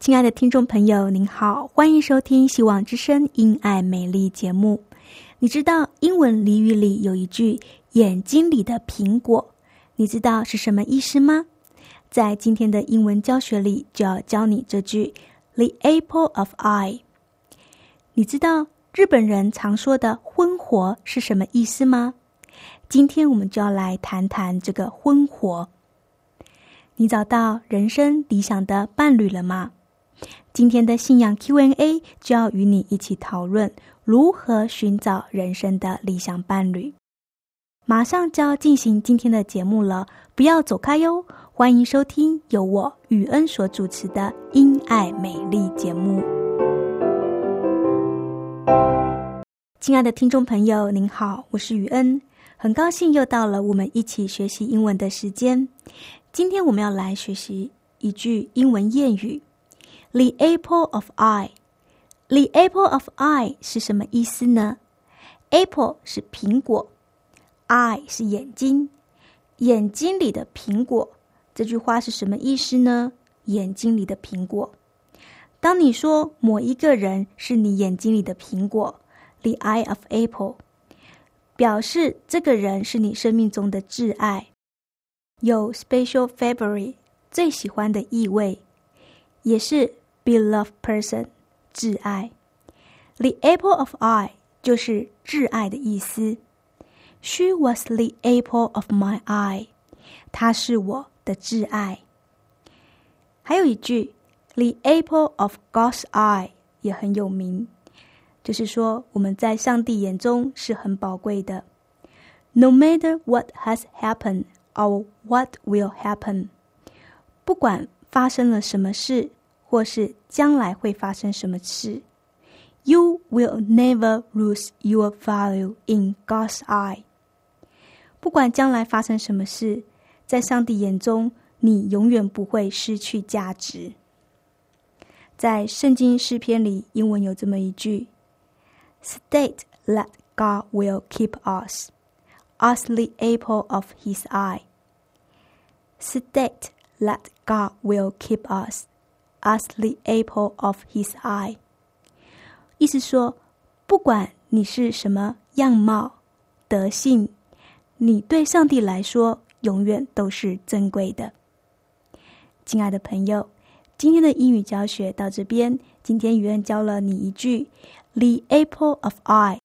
亲爱的听众朋友，您好，欢迎收听《希望之声·因爱美丽》节目。你知道英文俚语里有一句“眼睛里的苹果”，你知道是什么意思吗？在今天的英文教学里，就要教你这句 “the apple of eye”。你知道日本人常说的“婚活”是什么意思吗？今天我们就要来谈谈这个“婚活”。你找到人生理想的伴侣了吗？今天的信仰 Q&A 就要与你一起讨论如何寻找人生的理想伴侣。马上就要进行今天的节目了，不要走开哟！欢迎收听由我雨恩所主持的《因爱美丽》节目。亲爱的听众朋友，您好，我是雨恩，很高兴又到了我们一起学习英文的时间。今天我们要来学习一句英文谚语。The apple of eye, the apple of eye 是什么意思呢？Apple 是苹果，eye 是眼睛，眼睛里的苹果。这句话是什么意思呢？眼睛里的苹果。当你说某一个人是你眼睛里的苹果，the eye of apple，表示这个人是你生命中的挚爱，有 special favorite 最喜欢的意味，也是。Beloved person，挚爱。The apple of eye 就是挚爱的意思。She was the apple of my eye，她是我的挚爱。还有一句，The apple of God's eye 也很有名，就是说我们在上帝眼中是很宝贵的。No matter what has happened or what will happen，不管发生了什么事。 或是将来会发生什么事，You will never lose your value in God's eye。不管将来发生什么事，在上帝眼中，你永远不会失去价值。在圣经诗篇里，英文有这么一句：“State that God will keep us, as the apple of His eye。” State that God will keep us. As the apple of his eye，意思说，不管你是什么样貌、德性，你对上帝来说永远都是珍贵的。亲爱的朋友，今天的英语教学到这边，今天语言教了你一句 “the apple of eye”，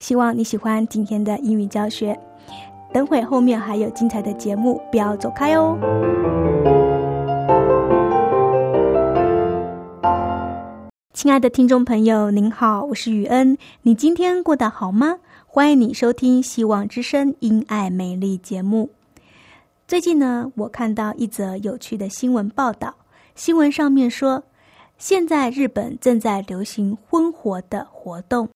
希望你喜欢今天的英语教学。等会后面还有精彩的节目，不要走开哦。亲爱的听众朋友，您好，我是雨恩。你今天过得好吗？欢迎你收听《希望之声·因爱美丽》节目。最近呢，我看到一则有趣的新闻报道。新闻上面说，现在日本正在流行婚活的活动。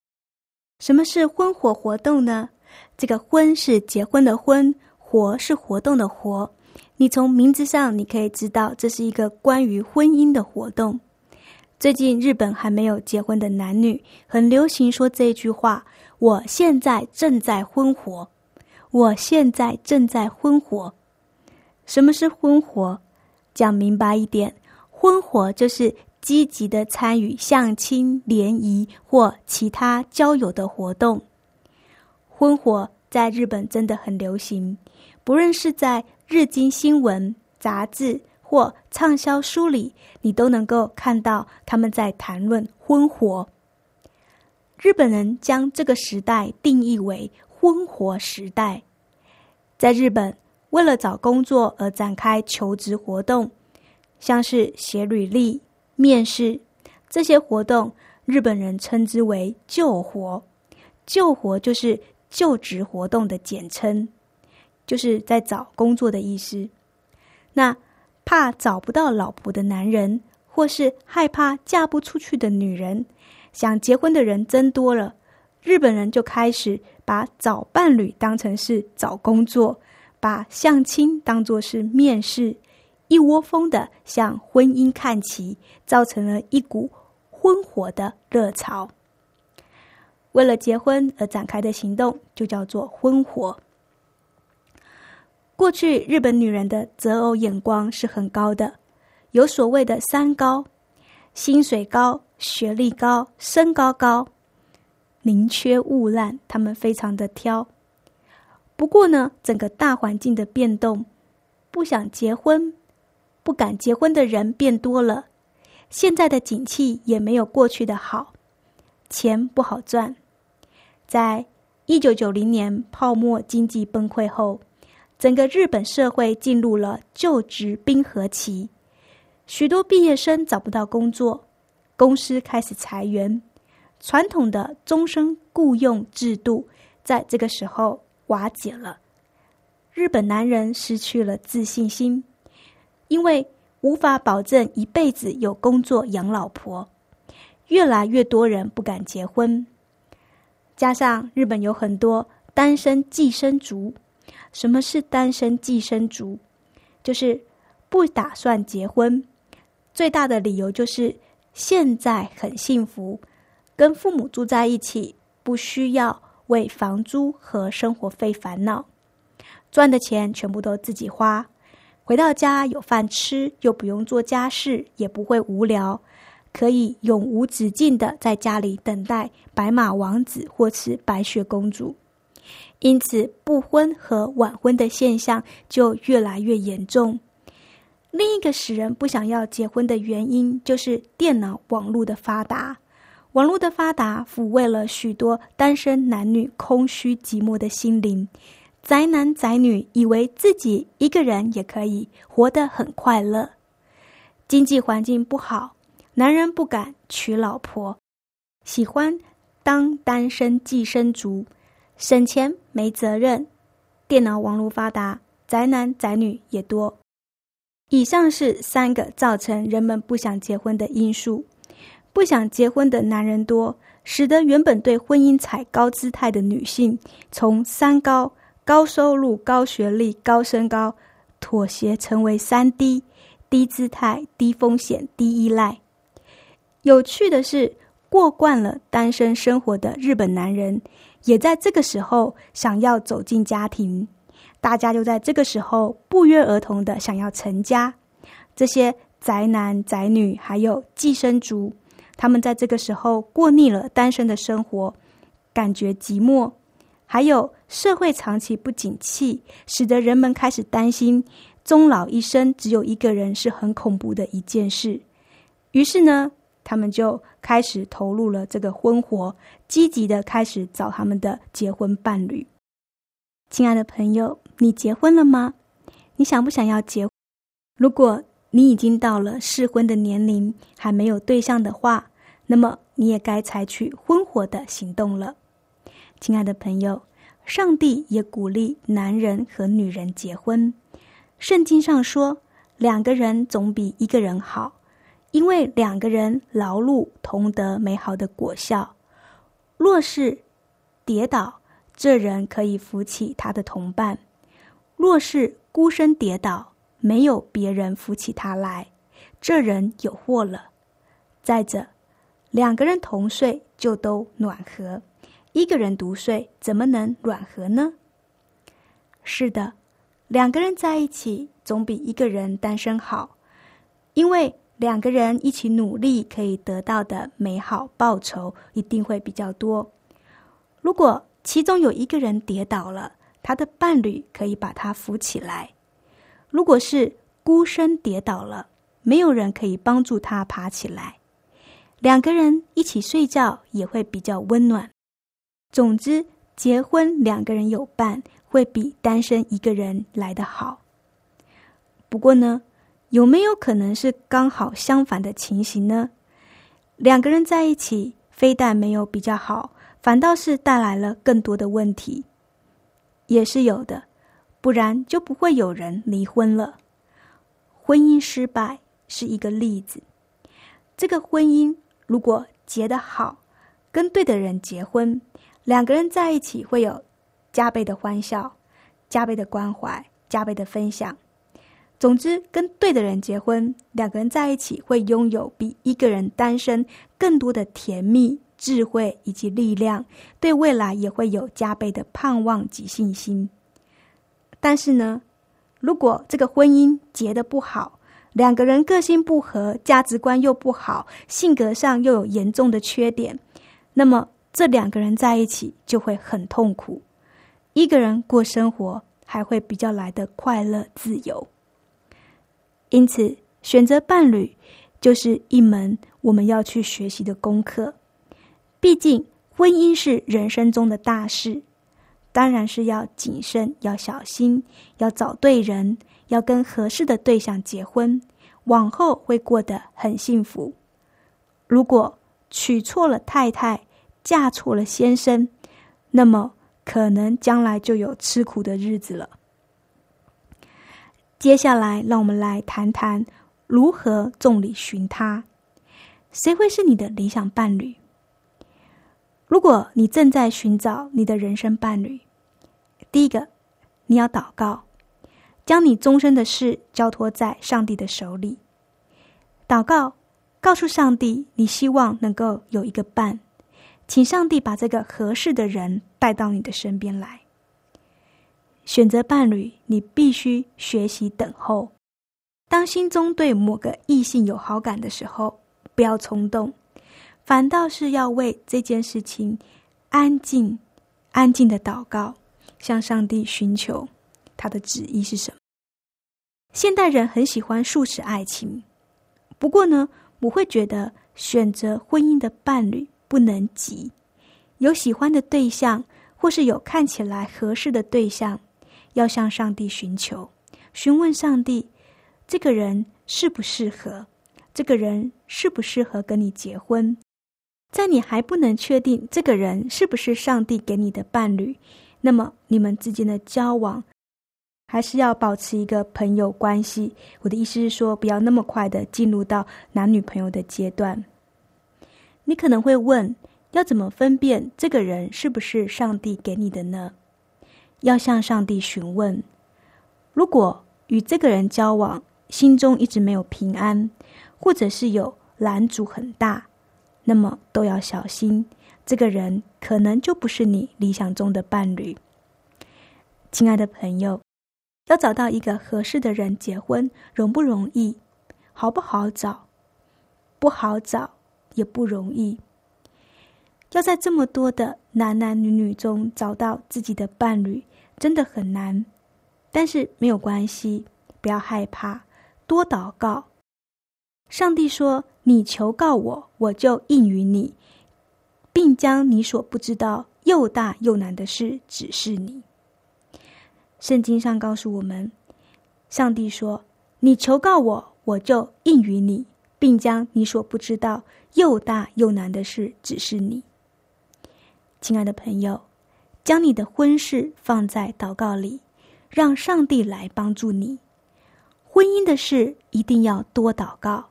什么是婚活活动呢？这个“婚”是结婚的“婚”，“活”是活动的“活”。你从名字上你可以知道，这是一个关于婚姻的活动。最近，日本还没有结婚的男女很流行说这句话：“我现在正在婚活，我现在正在婚活。”什么是婚活？讲明白一点，婚活就是积极的参与相亲、联谊或其他交友的活动。婚活在日本真的很流行，不论是在日经新闻、杂志或畅销书里，你都能够看到他们在谈论婚活。日本人将这个时代定义为婚活时代。在日本，为了找工作而展开求职活动，像是写履历、面试这些活动，日本人称之为“就活”。就活就是就职活动的简称，就是在找工作的意思。那怕找不到老婆的男人，或是害怕嫁不出去的女人。想结婚的人增多了，日本人就开始把找伴侣当成是找工作，把相亲当作是面试，一窝蜂的向婚姻看齐，造成了一股婚火的热潮。为了结婚而展开的行动，就叫做婚火。过去日本女人的择偶眼光是很高的，有所谓的三高：薪水高。学历高，身高高，宁缺毋滥，他们非常的挑。不过呢，整个大环境的变动，不想结婚、不敢结婚的人变多了。现在的景气也没有过去的好，钱不好赚。在一九九零年泡沫经济崩溃后，整个日本社会进入了就职冰河期，许多毕业生找不到工作。公司开始裁员，传统的终身雇佣制度在这个时候瓦解了。日本男人失去了自信心，因为无法保证一辈子有工作养老婆，越来越多人不敢结婚。加上日本有很多单身寄生族，什么是单身寄生族？就是不打算结婚，最大的理由就是。现在很幸福，跟父母住在一起，不需要为房租和生活费烦恼，赚的钱全部都自己花，回到家有饭吃，又不用做家事，也不会无聊，可以永无止境的在家里等待白马王子或是白雪公主，因此不婚和晚婚的现象就越来越严重。另一个使人不想要结婚的原因，就是电脑网络的发达。网络的发达抚慰了许多单身男女空虚寂寞的心灵。宅男宅女以为自己一个人也可以活得很快乐。经济环境不好，男人不敢娶老婆，喜欢当单身寄生族，省钱没责任。电脑网络发达，宅男宅女也多。以上是三个造成人们不想结婚的因素。不想结婚的男人多，使得原本对婚姻踩高姿态的女性，从三高——高收入、高学历、高身高，妥协成为三低：低姿态、低风险、低依赖。有趣的是，过惯了单身生活的日本男人，也在这个时候想要走进家庭。大家就在这个时候不约而同的想要成家，这些宅男宅女还有寄生族，他们在这个时候过腻了单身的生活，感觉寂寞，还有社会长期不景气，使得人们开始担心终老一生只有一个人是很恐怖的一件事。于是呢，他们就开始投入了这个婚活，积极的开始找他们的结婚伴侣。亲爱的朋友。你结婚了吗？你想不想要结？如果你已经到了适婚的年龄，还没有对象的话，那么你也该采取婚活的行动了。亲爱的朋友，上帝也鼓励男人和女人结婚。圣经上说，两个人总比一个人好，因为两个人劳碌同得美好的果效。若是跌倒，这人可以扶起他的同伴。若是孤身跌倒，没有别人扶起他来，这人有祸了。再者，两个人同睡就都暖和，一个人独睡怎么能暖和呢？是的，两个人在一起总比一个人单身好，因为两个人一起努力可以得到的美好报酬一定会比较多。如果其中有一个人跌倒了，他的伴侣可以把他扶起来；如果是孤身跌倒了，没有人可以帮助他爬起来。两个人一起睡觉也会比较温暖。总之，结婚两个人有伴，会比单身一个人来得好。不过呢，有没有可能是刚好相反的情形呢？两个人在一起，非但没有比较好，反倒是带来了更多的问题，也是有的。不然就不会有人离婚了。婚姻失败是一个例子。这个婚姻如果结得好，跟对的人结婚，两个人在一起会有加倍的欢笑、加倍的关怀、加倍的分享。总之，跟对的人结婚，两个人在一起会拥有比一个人单身更多的甜蜜、智慧以及力量，对未来也会有加倍的盼望及信心。但是呢，如果这个婚姻结得不好，两个人个性不合，价值观又不好，性格上又有严重的缺点，那么这两个人在一起就会很痛苦。一个人过生活还会比较来的快乐自由。因此，选择伴侣就是一门我们要去学习的功课。毕竟，婚姻是人生中的大事，当然是要谨慎、要小心、要找对人、要跟合适的对象结婚，往后会过得很幸福。如果娶错了太太，嫁错了先生，那么可能将来就有吃苦的日子了。接下来，让我们来谈谈如何众里寻他。谁会是你的理想伴侣？如果你正在寻找你的人生伴侣，第一个，你要祷告，将你终身的事交托在上帝的手里。祷告，告诉上帝你希望能够有一个伴，请上帝把这个合适的人带到你的身边来。选择伴侣，你必须学习等候。当心中对某个异性有好感的时候，不要冲动，反倒是要为这件事情安静、安静的祷告，向上帝寻求他的旨意是什么。现代人很喜欢速食爱情，不过呢，我会觉得选择婚姻的伴侣不能急，有喜欢的对象，或是有看起来合适的对象。要向上帝寻求，询问上帝，这个人适不适合？这个人适不适合跟你结婚？在你还不能确定这个人是不是上帝给你的伴侣，那么你们之间的交往还是要保持一个朋友关系。我的意思是说，不要那么快的进入到男女朋友的阶段。你可能会问，要怎么分辨这个人是不是上帝给你的呢？要向上帝询问，如果与这个人交往，心中一直没有平安，或者是有拦阻很大，那么都要小心，这个人可能就不是你理想中的伴侣。亲爱的朋友，要找到一个合适的人结婚，容不容易？好不好找？不好找，也不容易。要在这么多的男男女女中找到自己的伴侣，真的很难。但是没有关系，不要害怕，多祷告。上帝说：“你求告我，我就应允你，并将你所不知道又大又难的事指示你。”圣经上告诉我们，上帝说：“你求告我，我就应允你，并将你所不知道又大又难的事指示你。”亲爱的朋友，将你的婚事放在祷告里，让上帝来帮助你。婚姻的事一定要多祷告，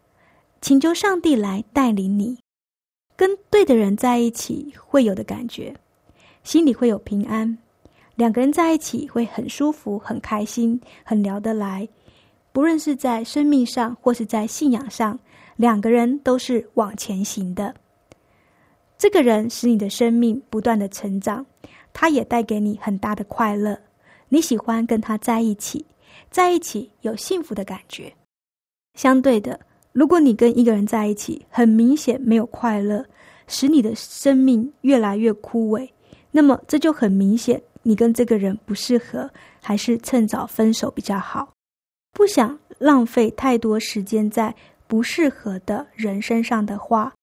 请求上帝来带领你。跟对的人在一起会有的感觉，心里会有平安。两个人在一起会很舒服、很开心、很聊得来。不论是在生命上或是在信仰上，两个人都是往前行的。这个人使你的生命不断的成长，他也带给你很大的快乐。你喜欢跟他在一起，在一起有幸福的感觉。相对的，如果你跟一个人在一起，很明显没有快乐，使你的生命越来越枯萎，那么这就很明显，你跟这个人不适合，还是趁早分手比较好。不想浪费太多时间在不适合的人身上的话，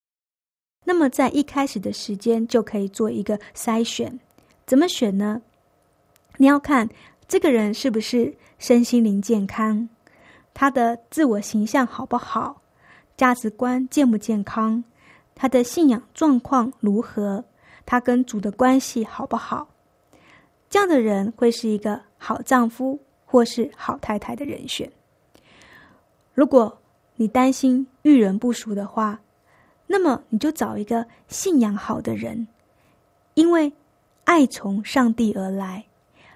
那么在一开始的时间就可以做一个筛选。怎么选呢？你要看这个人是不是身心灵健康，他的自我形象好不好，价值观健不健康，他的信仰状况如何，他跟主的关系好不好？这样的人会是一个好丈夫或是好太太的人选。如果你担心遇人不淑的话，那么你就找一个信仰好的人，因为爱从上帝而来。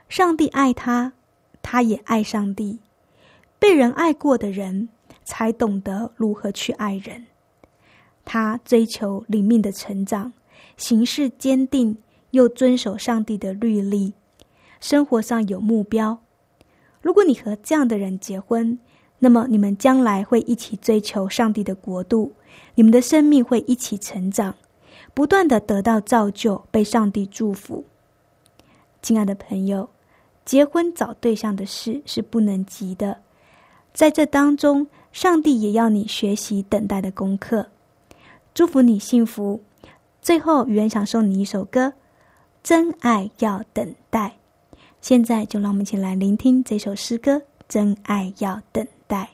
上帝爱他，他也爱上帝。被人爱过的人，才懂得如何去爱人。他追求灵命的成长，行事坚定，又遵守上帝的律例，生活上有目标。如果你和这样的人结婚，那么你们将来会一起追求上帝的国度，你们的生命会一起成长，不断的得到造就，被上帝祝福。亲爱的朋友。结婚找对象的事是不能急的，在这当中，上帝也要你学习等待的功课。祝福你幸福。最后，语言想送你一首歌，《真爱要等待》。现在就让我们一起来聆听这首诗歌，《真爱要等待》。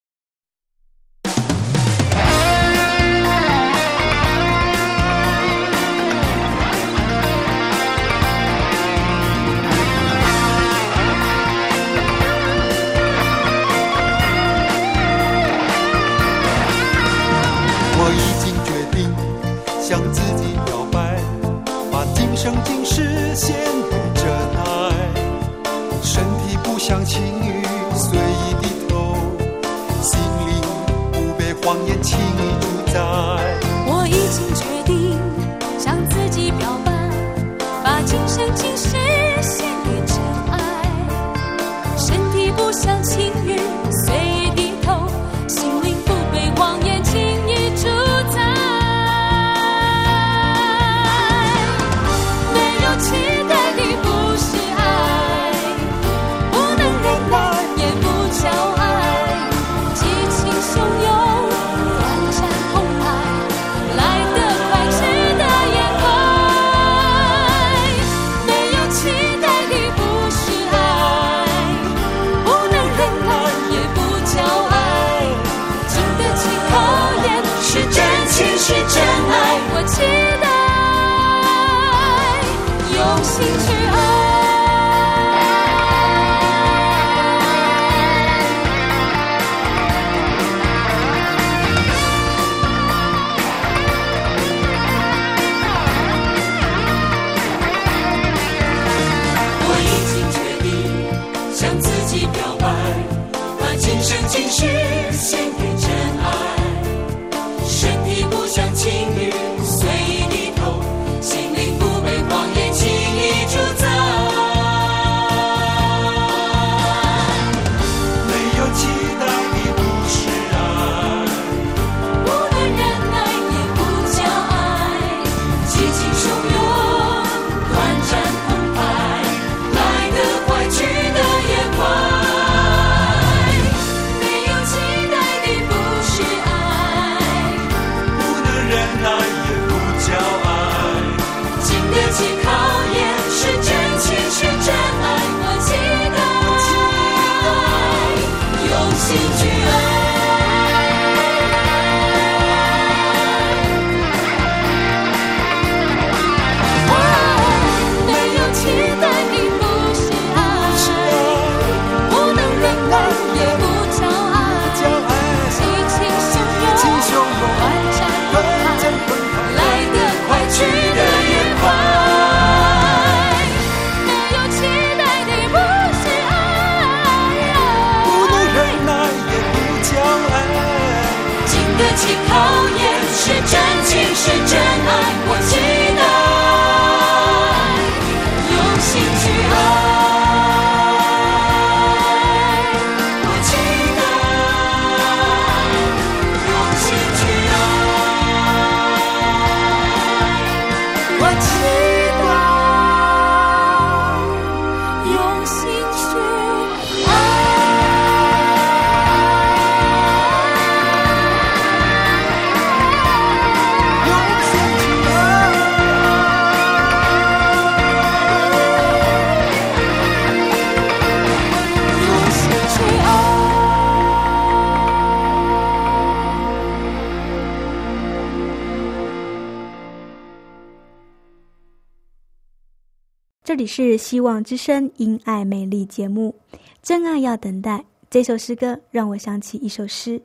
里是希望之声因爱美丽节目，真爱要等待。这首诗歌让我想起一首诗：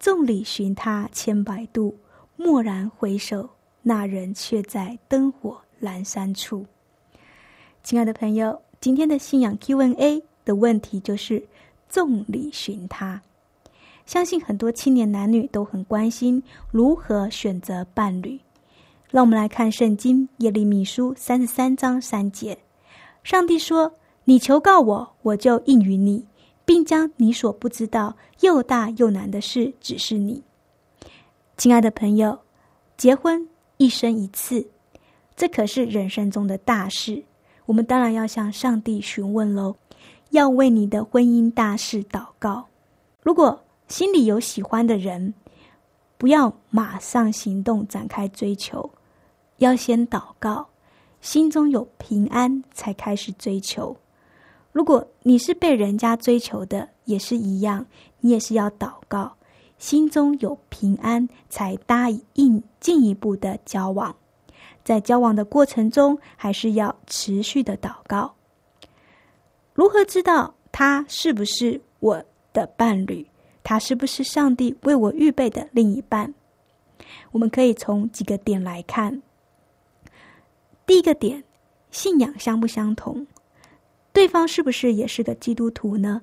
众里寻他千百度，蓦然回首，那人却在灯火阑珊处。亲爱的朋友，今天的信仰 Q&A 的问题就是众里寻他。相信很多青年男女都很关心如何选择伴侣。让我们来看圣经耶利米书三十三章三节，上帝说：“你求告我，我就应允你，并将你所不知道又大又难的事指示你。”亲爱的朋友，结婚一生一次，这可是人生中的大事，我们当然要向上帝询问喽，要为你的婚姻大事祷告。如果心里有喜欢的人，不要马上行动展开追求。要先祷告，心中有平安才开始追求。如果你是被人家追求的，也是一样，你也是要祷告，心中有平安才答应进一步的交往。在交往的过程中，还是要持续的祷告。如何知道他是不是我的伴侣？他是不是上帝为我预备的另一半？我们可以从几个点来看。第一个点，信仰相不相同？对方是不是也是个基督徒呢？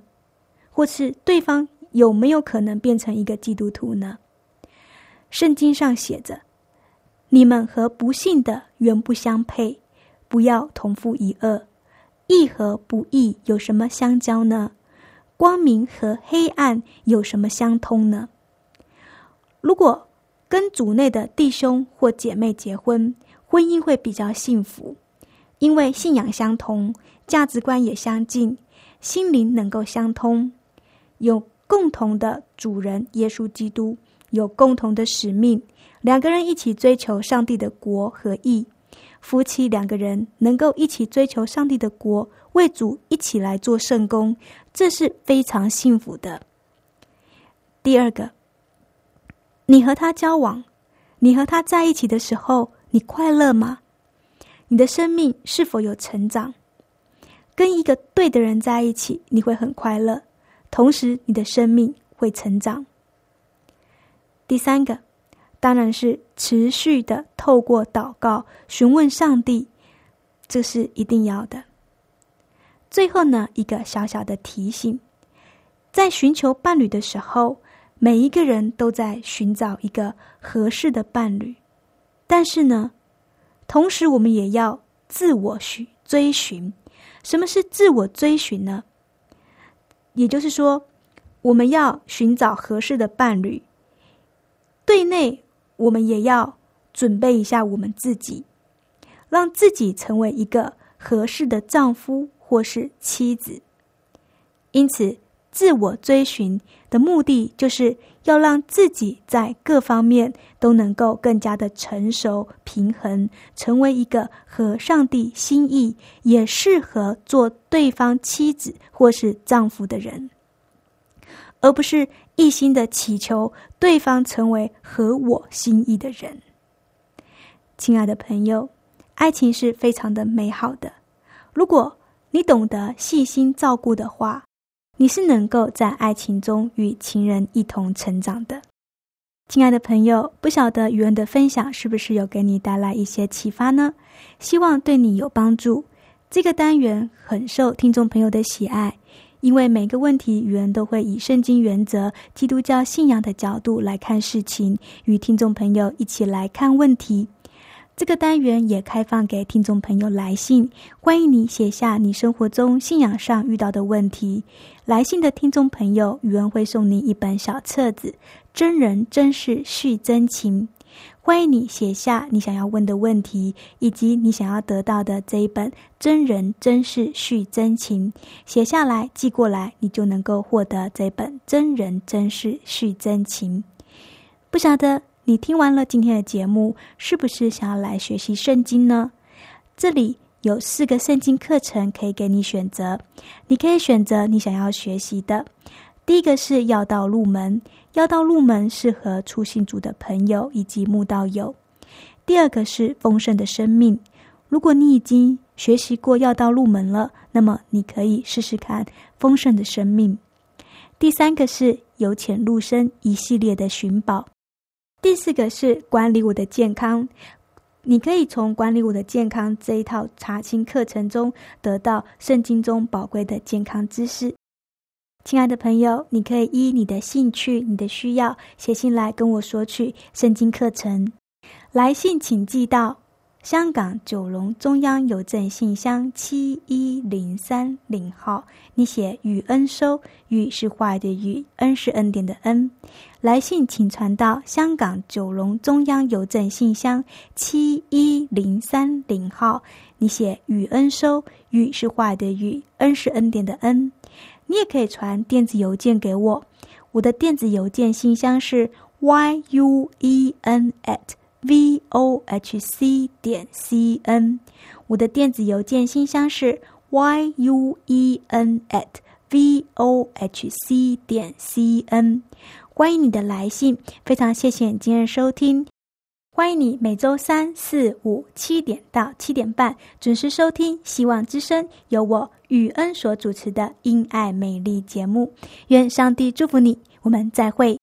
或是对方有没有可能变成一个基督徒呢？圣经上写着：“你们和不信的原不相配，不要同父一轭。义和不义有什么相交呢？光明和黑暗有什么相通呢？”如果跟主内的弟兄或姐妹结婚，婚姻会比较幸福，因为信仰相同，价值观也相近，心灵能够相通，有共同的主人耶稣基督，有共同的使命，两个人一起追求上帝的国和义，夫妻两个人能够一起追求上帝的国，为主一起来做圣功，这是非常幸福的。第二个，你和他交往，你和他在一起的时候。你快乐吗？你的生命是否有成长？跟一个对的人在一起，你会很快乐，同时你的生命会成长。第三个，当然是持续的透过祷告询问上帝，这是一定要的。最后呢，一个小小的提醒，在寻求伴侣的时候，每一个人都在寻找一个合适的伴侣。但是呢，同时我们也要自我寻追寻。什么是自我追寻呢？也就是说，我们要寻找合适的伴侣。对内，我们也要准备一下我们自己，让自己成为一个合适的丈夫或是妻子。因此。自我追寻的目的，就是要让自己在各方面都能够更加的成熟、平衡，成为一个合上帝心意、也适合做对方妻子或是丈夫的人，而不是一心的祈求对方成为合我心意的人。亲爱的朋友，爱情是非常的美好的，如果你懂得细心照顾的话。你是能够在爱情中与情人一同成长的，亲爱的朋友，不晓得语文的分享是不是有给你带来一些启发呢？希望对你有帮助。这个单元很受听众朋友的喜爱，因为每个问题语文都会以圣经原则、基督教信仰的角度来看事情，与听众朋友一起来看问题。这个单元也开放给听众朋友来信，欢迎你写下你生活中信仰上遇到的问题。来信的听众朋友，语文会送你一本小册子《真人真事续真情》，欢迎你写下你想要问的问题，以及你想要得到的这一本《真人真事续真情》，写下来寄过来，你就能够获得这本《真人真事续真情》。不晓得。你听完了今天的节目，是不是想要来学习圣经呢？这里有四个圣经课程可以给你选择，你可以选择你想要学习的。第一个是要道入门，要道入门适合初信主的朋友以及慕道友。第二个是丰盛的生命，如果你已经学习过要道入门了，那么你可以试试看丰盛的生命。第三个是由浅入深一系列的寻宝。第四个是管理我的健康。你可以从管理我的健康这一套查清课程中得到圣经中宝贵的健康知识。亲爱的朋友，你可以依你的兴趣、你的需要写信来跟我索取圣经课程。来信请寄到。香港九龙中央邮政信箱七一零三零号，你写“与恩收”，“与”是话的“与”，“恩”是恩典的“恩”。来信请传到香港九龙中央邮政信箱七一零三零号，你写“与恩收”，“与”是话的“与”，“恩”是恩典的“恩”。你也可以传电子邮件给我，我的电子邮件信箱是 y u e n at。V o h c 点 c n，我的电子邮件信箱是 y u e n at v o h c 点 c n，欢迎你的来信，非常谢谢你今日收听，欢迎你每周三四五七点到七点半准时收听《希望之声》，由我雨恩所主持的因爱美丽节目，愿上帝祝福你，我们再会。